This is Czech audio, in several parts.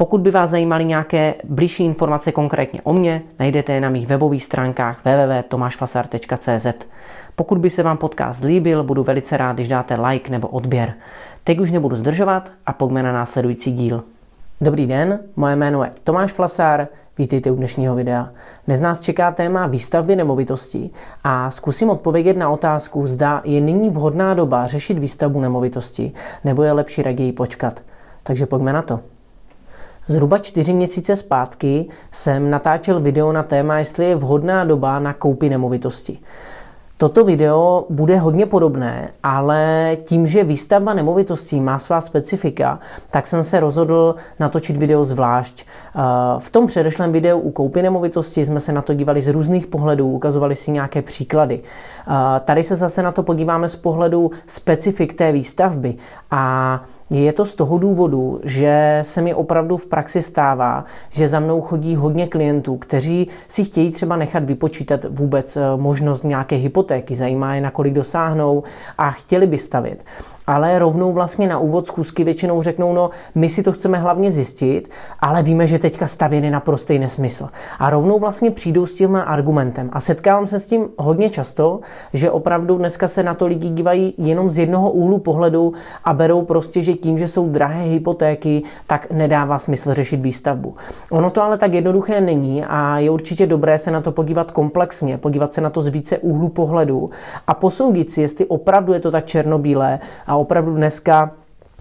Pokud by vás zajímaly nějaké blížší informace konkrétně o mně, najdete je na mých webových stránkách www.tomašfasar.cz. Pokud by se vám podcast líbil, budu velice rád, když dáte like nebo odběr. Teď už nebudu zdržovat a pojďme na následující díl. Dobrý den, moje jméno je Tomáš Flasár, vítejte u dnešního videa. Dnes nás čeká téma výstavby nemovitostí a zkusím odpovědět na otázku, zda je nyní vhodná doba řešit výstavbu nemovitosti nebo je lepší raději počkat. Takže pojďme na to. Zhruba čtyři měsíce zpátky jsem natáčel video na téma, jestli je vhodná doba na koupi nemovitosti. Toto video bude hodně podobné, ale tím, že výstavba nemovitostí má svá specifika, tak jsem se rozhodl natočit video zvlášť. Eh, v tom předešlém videu u koupy nemovitosti jsme se na to dívali z různých pohledů, ukazovali si nějaké příklady. Eh, tady se zase na to podíváme z pohledu specifik té výstavby a je to z toho důvodu, že se mi opravdu v praxi stává, že za mnou chodí hodně klientů, kteří si chtějí třeba nechat vypočítat vůbec eh, možnost nějaké hypotéky, zajímá je, na kolik dosáhnou a chtěli by stavit ale rovnou vlastně na úvod zkusky většinou řeknou, no my si to chceme hlavně zjistit, ale víme, že teďka stavěn je naprostý nesmysl. A rovnou vlastně přijdou s tím argumentem. A setkávám se s tím hodně často, že opravdu dneska se na to lidi dívají jenom z jednoho úhlu pohledu a berou prostě, že tím, že jsou drahé hypotéky, tak nedává smysl řešit výstavbu. Ono to ale tak jednoduché není a je určitě dobré se na to podívat komplexně, podívat se na to z více úhlu pohledu a posoudit si, jestli opravdu je to tak černobílé a opravdu dneska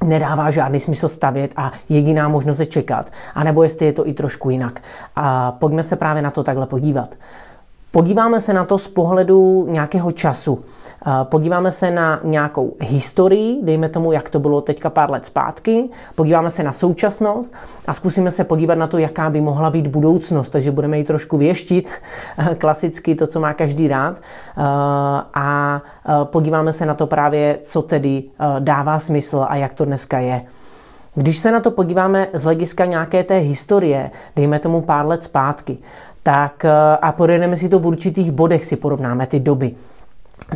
nedává žádný smysl stavět a jediná možnost je čekat. A nebo jestli je to i trošku jinak. A pojďme se právě na to takhle podívat. Podíváme se na to z pohledu nějakého času. Podíváme se na nějakou historii, dejme tomu, jak to bylo teďka pár let zpátky, podíváme se na současnost a zkusíme se podívat na to, jaká by mohla být budoucnost. Takže budeme ji trošku věštit, klasicky to, co má každý rád. A podíváme se na to právě, co tedy dává smysl a jak to dneska je. Když se na to podíváme z hlediska nějaké té historie, dejme tomu pár let zpátky, tak a pojedeme si to v určitých bodech, si porovnáme ty doby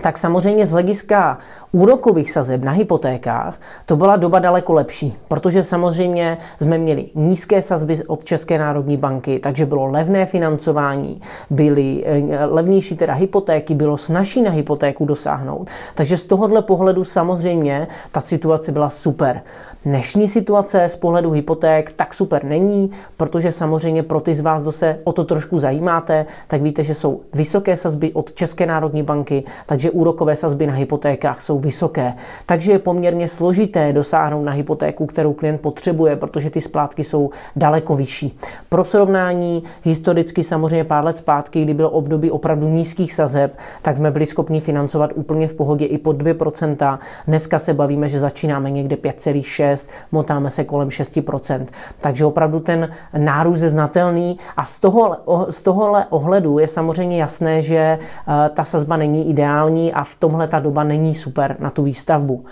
tak samozřejmě z hlediska úrokových sazeb na hypotékách to byla doba daleko lepší, protože samozřejmě jsme měli nízké sazby od České národní banky, takže bylo levné financování, byly eh, levnější teda hypotéky, bylo snažší na hypotéku dosáhnout. Takže z tohohle pohledu samozřejmě ta situace byla super. Dnešní situace z pohledu hypoték tak super není, protože samozřejmě pro ty z vás, kdo se o to trošku zajímáte, tak víte, že jsou vysoké sazby od České národní banky, takže úrokové sazby na hypotékách jsou vysoké. Takže je poměrně složité dosáhnout na hypotéku, kterou klient potřebuje, protože ty splátky jsou daleko vyšší. Pro srovnání, historicky samozřejmě pár let zpátky, kdy bylo období opravdu nízkých sazeb, tak jsme byli schopni financovat úplně v pohodě i pod 2%. Dneska se bavíme, že začínáme někde 5,6, motáme se kolem 6%. Takže opravdu ten nárůst je znatelný a z tohohle, z tohohle ohledu je samozřejmě jasné, že eh, ta sazba není ideální a v tomhle ta doba není super na tu výstavbu.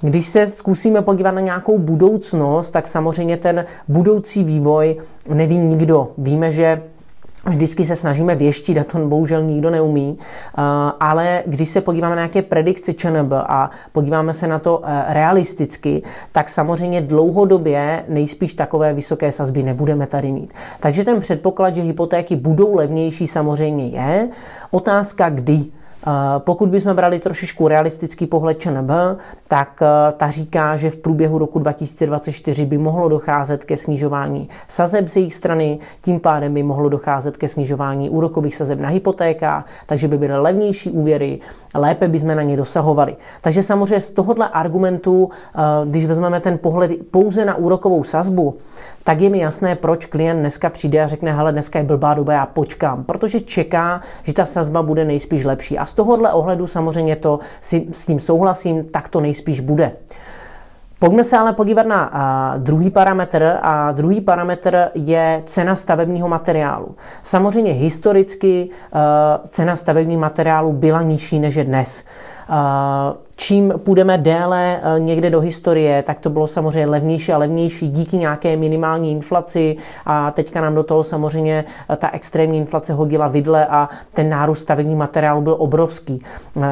Když se zkusíme podívat na nějakou budoucnost, tak samozřejmě ten budoucí vývoj neví nikdo. Víme, že Vždycky se snažíme věštit a to bohužel nikdo neumí, ale když se podíváme na nějaké predikce ČNB a podíváme se na to e, realisticky, tak samozřejmě dlouhodobě nejspíš takové vysoké sazby nebudeme tady mít. Takže ten předpoklad, že hypotéky budou levnější, samozřejmě je. Otázka kdy. Pokud bychom brali trošičku realistický pohled ČNB, tak eh, ta říká, že v průběhu roku 2024 by mohlo docházet ke snižování sazeb z jejich strany, tím pádem by mohlo docházet ke snižování úrokových sazeb na hypotékách, takže by byly levnější úvěry, lépe by jsme na ně dosahovali. Takže samozřejmě z tohohle argumentu, eh, když vezmeme ten pohled pouze na úrokovou sazbu, tak je mi jasné, proč klient dneska přijde a řekne, hele, dneska je blbá doba, já počkám, protože čeká, že ta sazba bude nejspíš lepší. A z tohohle ohledu samozřejmě to si, s tím souhlasím, tak to nejspíš bude. Pojďme se ale podívat na a, druhý parametr a druhý parametr je cena stavebního materiálu. Samozřejmě historicky a, cena stavebního materiálu byla nižší než je dnes. Čím půjdeme déle eh, někde do historie, tak to bylo samozřejmě levnější a levnější díky nějaké minimální inflaci a teďka nám do toho samozřejmě eh, ta extrémní inflace hodila vidle a ten nárůst stavební materiálu byl obrovský. Eh,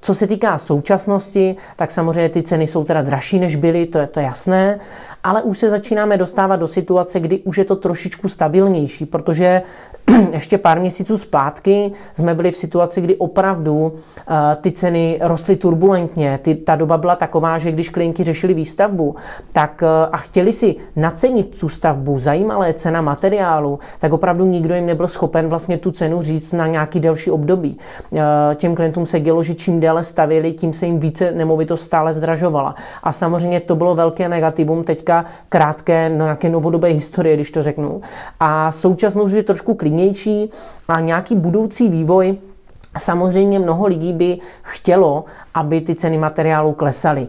co se týká současnosti, tak samozřejmě ty ceny jsou teda dražší než byly, to je to jasné, ale už se začínáme dostávat do situace, kdy už je to trošičku stabilnější, protože ještě pár měsíců zpátky jsme byli v situaci, kdy opravdu ty ceny rostly turbulentně ta doba byla taková, že když klienti řešili výstavbu tak, eh, a chtěli si nacenit tu stavbu, zajímala je cena materiálu, tak opravdu nikdo jim nebyl schopen vlastně tu cenu říct na nějaký delší období. Eh, těm klientům se dělo, že čím déle stavili, tím se jim více nemovitost stále zdražovala. A samozřejmě to bylo velké negativum teďka krátké, no nějaké novodobé historie, když to řeknu. A současnost je trošku klidnější a nějaký budoucí vývoj Samozřejmě mnoho lidí by chtělo, aby ty ceny materiálu klesaly.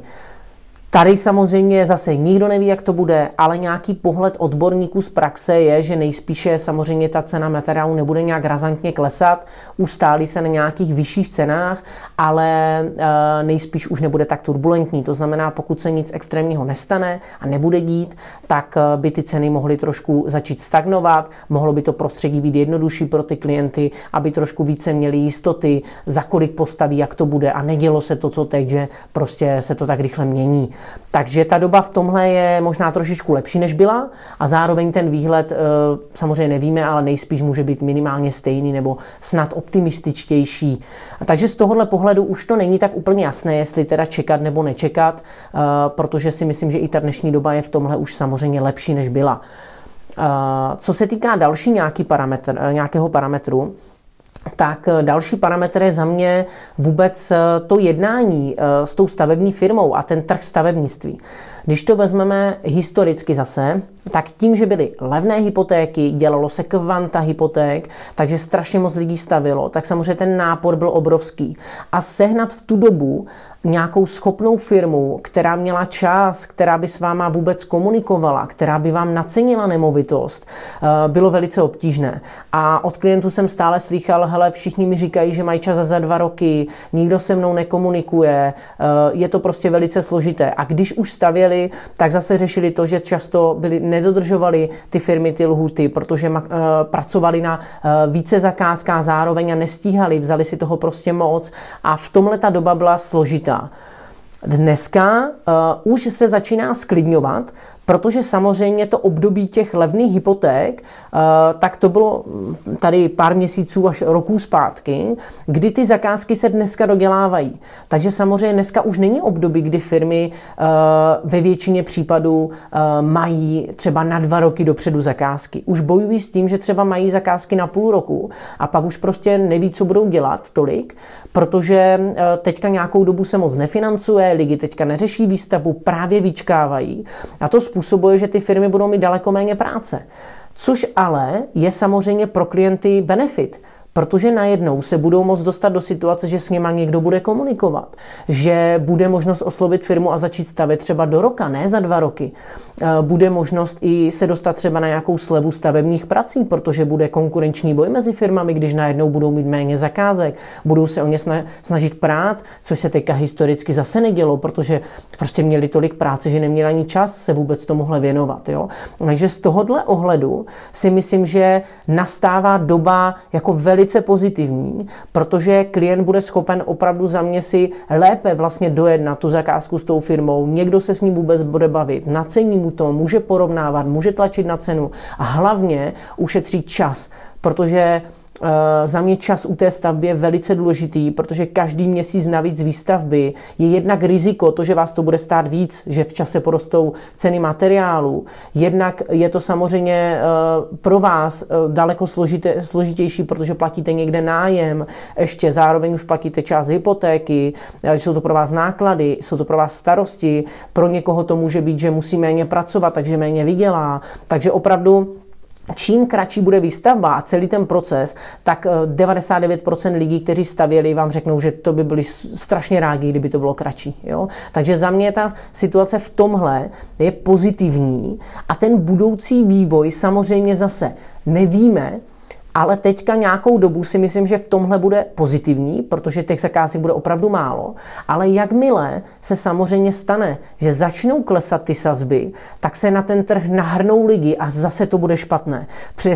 Tady samozřejmě zase nikdo neví, jak to bude, ale nějaký pohled odborníků z praxe je, že nejspíše samozřejmě ta cena materiálu nebude nějak razantně klesat, ustálí se na nějakých vyšších cenách, ale eh, nejspíš už nebude tak turbulentní. To znamená, pokud se nic extrémního nestane a nebude dít, tak eh, by ty ceny mohly trošku začít stagnovat, mohlo by to prostředí být jednodušší pro ty klienty, aby trošku více měli jistoty, za kolik postaví, jak to bude a nedělo se to, co teď, že prostě se to tak rychle mění. Takže ta doba v tomhle je možná trošičku lepší, než byla a zároveň ten výhled eh, samozřejmě nevíme, ale nejspíš může být minimálně stejný nebo snad optimističtější. Takže z tohohle pohledu už to není tak úplně jasné, jestli teda čekat nebo nečekat, eh, protože si myslím, že i ta dnešní doba je v tomhle už samozřejmě lepší, než byla. Eh, co se týká další nějaký parametr, nějakého parametru, tak eh, další parametr je za mě vůbec eh, to jednání eh, s tou stavební firmou a ten trh stavebnictví. Když to vezmeme historicky zase, tak tím, že byly levné hypotéky, dělalo se kvanta hypoték, takže strašně moc lidí stavilo, tak samozřejmě ten nápor byl obrovský. A sehnat v tu dobu nějakou schopnou firmu, která měla čas, která by s váma vůbec komunikovala, která by vám nacenila nemovitost, eh, bylo velice obtížné. A od klientů jsem stále slychal, hele, všichni mi říkají, že mají čas za dva roky, nikdo se mnou nekomunikuje, eh, je to prostě velice složité. A když už stavěli, tak zase řešili to, že často byli, nedodržovali ty firmy ty lhuty, protože uh, pracovali na více zakázkách zároveň a nestíhali, vzali si toho prostě moc a v tomhle ta doba byla složitá. Dneska uh, už se začíná sklidňovat, Protože samozřejmě to období těch levných hypoték, eh, tak to bylo tady pár měsíců až roků zpátky, kdy ty zakázky se dneska dodělávají. Takže samozřejmě dneska už není období, kdy firmy eh, ve většině případů eh, mají třeba na dva roky dopředu zakázky. Už bojují s tím, že třeba mají zakázky na půl roku a pak už prostě neví, co budou dělat tolik, protože teďka nějakou dobu se moc nefinancuje, lidi teďka neřeší výstavbu, právě vyčkávají. A to způsobuje, že ty firmy budou mít daleko méně práce. Což ale je samozřejmě pro klienty benefit Protože najednou se budou moct dostat do situace, že s nima někdo bude komunikovat, že bude možnost oslovit firmu a začít stavět třeba do roka, ne za dva roky. Eh, bude možnost i se dostat třeba na nějakou slevu stavebních prací, protože bude konkurenční boj mezi firmami, když najednou budou mít méně zakázek, budou se o ně snažit prát, což se teďka historicky zase nedělo, protože prostě měli tolik práce, že neměli ani čas se vůbec tomuhle věnovat. Jo? Takže z tohohle ohledu si myslím, že nastává doba jako velice velice pozitivní, protože klient bude schopen opravdu za mě si lépe vlastně dojet na tu zakázku s tou firmou, někdo se s ním vůbec bude bavit, nacení mu to, může porovnávat, může tlačit na cenu a hlavně ušetří čas, protože za mě čas u té stavby je velice důležitý, protože každý měsíc navíc výstavby je jednak riziko, to, že vás to bude stát víc, že v čase porostou ceny materiálu. Jednak je to samozřejmě eh, pro vás eh, daleko složité, složitější, protože platíte někde nájem, ještě zároveň už platíte část hypotéky, jsou to pro vás náklady, jsou to pro vás starosti, pro někoho to může být, že musí méně pracovat, takže méně vydělá. Takže opravdu čím kratší bude výstavba a celý ten proces, tak 99% lidí, kteří stavěli, vám řeknou, že to by byli strašně rádi, kdyby to bylo kratší. Jo? Takže za mě ta situace v tomhle je pozitivní a ten budoucí vývoj samozřejmě zase nevíme, ale teďka nějakou dobu si myslím, že v tomhle bude pozitivní, protože těch zakázek bude opravdu málo. Ale jakmile se samozřejmě stane, že začnou klesat ty sazby, tak se na ten trh nahrnou lidi a zase to bude špatné.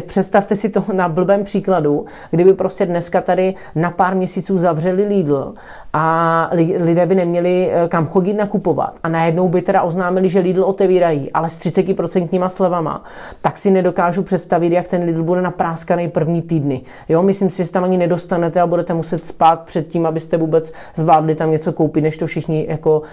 Představte si to na blbém příkladu, kdyby prostě dneska tady na pár měsíců zavřeli Lidl a lidé by neměli eh, kam chodit nakupovat a najednou by teda oznámili, že Lidl otevírají, ale s 30% slevama, tak si nedokážu představit, jak ten Lidl bude napráskaný první týdny. Jo, myslím si, že tam ani nedostanete a budete muset spát před tím, abyste vůbec zvládli tam něco koupit, než to všichni jako uh,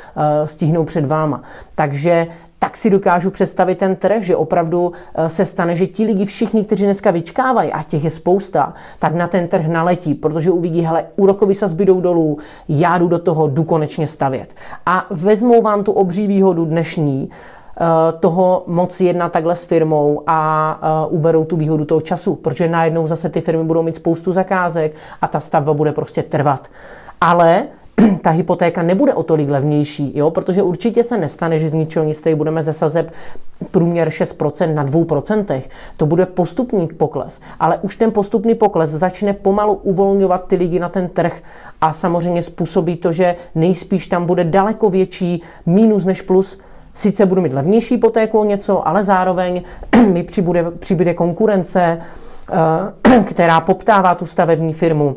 stihnou před váma. Takže tak si dokážu představit ten trh, že opravdu eh, se stane, že ti lidi všichni, kteří dneska vyčkávají, a těch je spousta, tak na ten trh naletí, protože uvidí, hele, úrokový sazby jdou dolů, já jdu do toho, jdu konečně stavět. A vezmou vám tu obří výhodu dnešní, eh, toho moc jednat takhle s firmou a eh, uberou tu výhodu toho času, protože najednou zase ty firmy budou mít spoustu zakázek a ta stavba bude prostě trvat. Ale ta hypotéka nebude o tolik levnější, jo? protože určitě se nestane, že z ničeho nic tady budeme ze sazeb průměr 6% na 2%. To bude postupný pokles, ale už ten postupný pokles začne pomalu uvolňovat ty lidi na ten trh a samozřejmě způsobí to, že nejspíš tam bude daleko větší mínus než plus, Sice budu mít levnější hypotéku o něco, ale zároveň mi přibude, přibude konkurence, eh, která poptává tu stavební firmu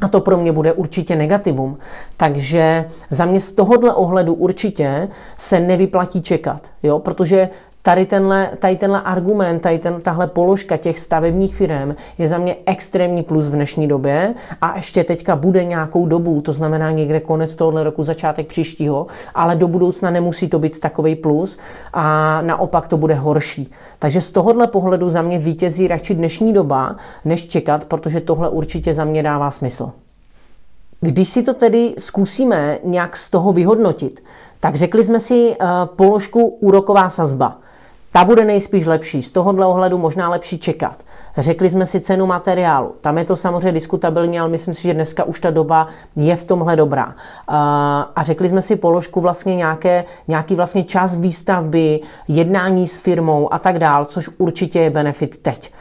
a to pro mě bude určitě negativum. Takže za mě z tohohle ohledu určitě se nevyplatí čekat, jo? protože tady tenhle, tady tenhle argument, tady ten, tahle položka těch stavebních firm je za mě extrémní plus v dnešní době a ještě teďka bude nějakou dobu, to znamená někde konec tohohle roku, začátek příštího, ale do budoucna nemusí to být takový plus a naopak to bude horší. Takže z tohohle pohledu za mě vítězí radši dnešní doba, než čekat, protože tohle určitě za mě dává smysl. Když si to tedy zkusíme nějak z toho vyhodnotit, tak řekli jsme si uh, položku úroková sazba. Ta bude nejspíš lepší, z tohohle ohledu možná lepší čekat. Řekli jsme si cenu materiálu. Tam je to samozřejmě diskutabilní, ale myslím si, že dneska už ta doba je v tomhle dobrá. A řekli jsme si položku vlastně nějaké, nějaký vlastně čas výstavby, jednání s firmou a tak dál, což určitě je benefit teď.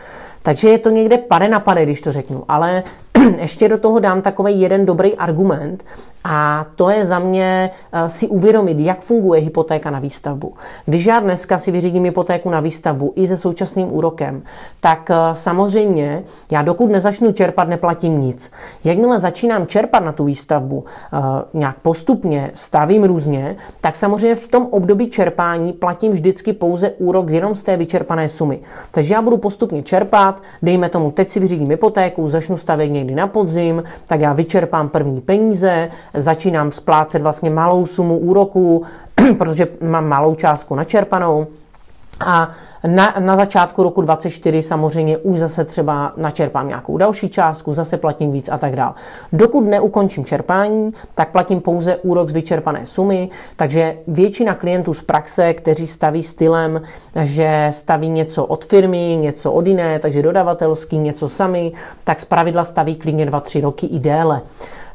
Takže je to někde pade na pade, když to řeknu. Ale ještě do toho dám takový jeden dobrý argument a to je za mě eh, si uvědomit, jak funguje hypotéka na výstavbu. Když já dneska si vyřídím hypotéku na výstavbu i se současným úrokem, tak eh, samozřejmě já dokud nezačnu čerpat, neplatím nic. Jakmile začínám čerpat na tu výstavbu eh, nějak postupně, stavím různě, tak samozřejmě v tom období čerpání platím vždycky pouze úrok jenom z té vyčerpané sumy. Takže já budu postupně čerpat, dejme tomu, teď si vyřídím hypotéku, začnu stavět někdy na podzim, tak já vyčerpám první peníze, začínám splácet vlastně malou sumu úroků, protože mám malou částku načerpanou. A na, na začátku roku 2024 samozřejmě už zase třeba načerpám nějakou další částku, zase platím víc a tak dále. Dokud neukončím čerpání, tak platím pouze úrok z vyčerpané sumy, takže většina klientů z praxe, kteří staví stylem, že staví něco od firmy, něco od jiné, takže dodavatelský, něco sami, tak zpravidla staví klidně 2-3 roky i déle.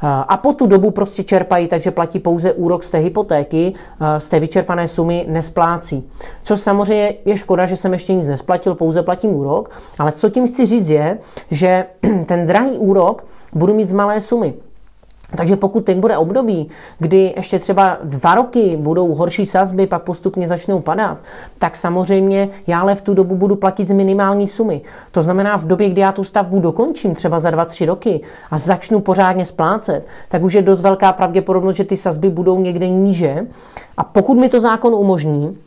A po tu dobu prostě čerpají, takže platí pouze úrok z té hypotéky, z té vyčerpané sumy nesplácí. Co samozřejmě je škoda, že jsem ještě nic nesplatil, pouze platím úrok, ale co tím chci říct je, že ten drahý úrok budu mít z malé sumy. Takže pokud teď bude období, kdy ještě třeba dva roky budou horší sazby, pak postupně začnou padat, tak samozřejmě já ale v tu dobu budu platit z minimální sumy. To znamená, v době, kdy já tu stavbu dokončím, třeba za dva, tři roky a začnu pořádně splácet, tak už je dost velká pravděpodobnost, že ty sazby budou někde níže. A pokud mi to zákon umožní,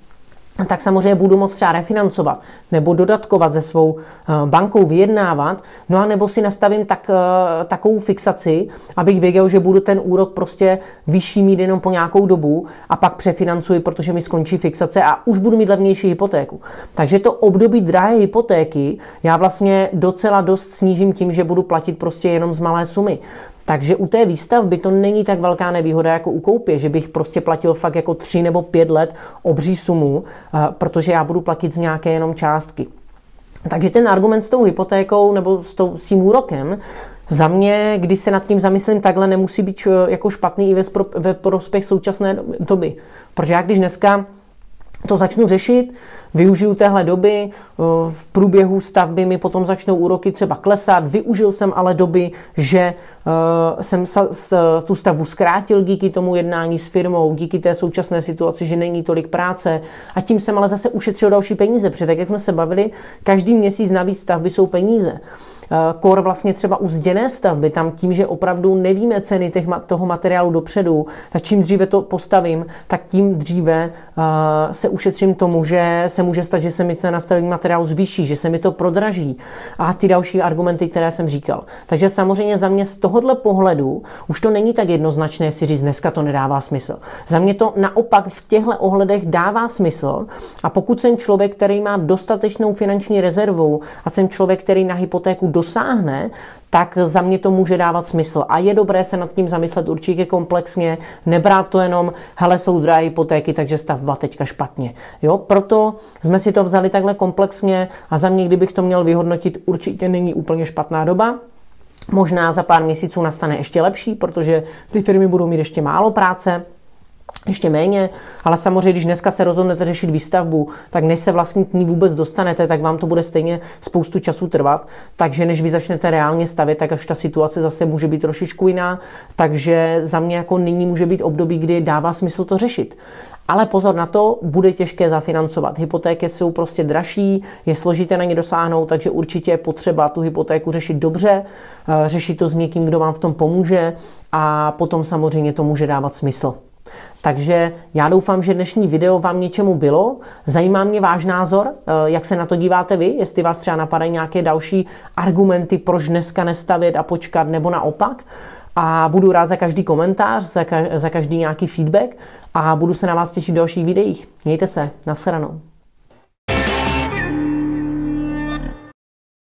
tak samozřejmě budu moct třeba refinancovat nebo dodatkovat se svou eh, bankou, vyjednávat, no a nebo si nastavím tak, eh, takovou fixaci, abych věděl, že budu ten úrok prostě vyšší mít jenom po nějakou dobu a pak přefinancuji, protože mi skončí fixace a už budu mít levnější hypotéku. Takže to období drahé hypotéky já vlastně docela dost snížím tím, že budu platit prostě jenom z malé sumy. Takže u té výstavby to není tak velká nevýhoda jako u koupě, že bych prostě platil fakt jako tři nebo pět let obří sumu, eh, protože já budu platit z nějaké jenom částky. Takže ten argument s tou hypotékou nebo s, tou, s tím úrokem za mě, když se nad tím zamyslím takhle, nemusí být eh, jako špatný i ve, ve prospěch současné doby. Protože já když dneska to začnu řešit, využiju téhle doby, eh, v průběhu stavby mi potom začnou úroky třeba klesat, využil jsem ale doby, že eh, jsem tu stavbu zkrátil díky tomu jednání s firmou, díky té současné situaci, že není tolik práce a tím jsem ale zase ušetřil další peníze, protože tak, jak jsme se bavili, každý měsíc navíc stavby jsou peníze. Eh, kor vlastně třeba u zděné stavby, tam tím, že opravdu nevíme ceny těch, toho materiálu dopředu, tak čím dříve to postavím, tak tím dříve uh, se ušetřím tomu, že se může stát, že se mi cena stavební materiálu zvýší, že se mi to prodraží a ty další argumenty, které jsem říkal. Takže samozřejmě za mě z tohohle pohledu už to není tak jednoznačné si říct, dneska to nedává smysl. Za mě to naopak v těchto ohledech dává smysl a pokud jsem člověk, který má dostatečnou finanční rezervu a jsem člověk, který na hypotéku dosáhne, tak za mě to může dávat smysl. A je dobré se nad tím zamyslet určitě komplexně, nebrát to jenom, hele, jsou drahé hypotéky, takže stavba teďka špatně. Jo, proto jsme si to vzali takhle komplexně a za mě, kdybych to měl vyhodnotit, určitě není úplně špatná doba. Možná za pár měsíců nastane ještě lepší, protože ty firmy budou mít ještě málo práce, ještě méně, ale samozřejmě, když dneska se rozhodnete řešit výstavbu, tak než se vlastně k ní vůbec dostanete, tak vám to bude stejně spoustu času trvat. Takže než vy začnete reálně stavět, tak až ta situace zase může být trošičku jiná. Takže za mě jako nyní může být období, kdy dává smysl to řešit. Ale pozor na to, bude těžké zafinancovat. Hypotéky jsou prostě dražší, je složité na ně dosáhnout, takže určitě je potřeba tu hypotéku řešit dobře, eh, řešit to s někým, kdo vám v tom pomůže a potom samozřejmě to může dávat smysl. Takže já doufám, že dnešní video vám něčemu bylo. Zajímá mě váš názor, eh, jak se na to díváte vy, jestli vás třeba napadají nějaké další argumenty, proč dneska nestavět a počkat, nebo naopak. A budu rád za každý komentář, za, ka- za každý nějaký feedback a budu se na vás těšit v dalších videích. Mějte se, nashledanou.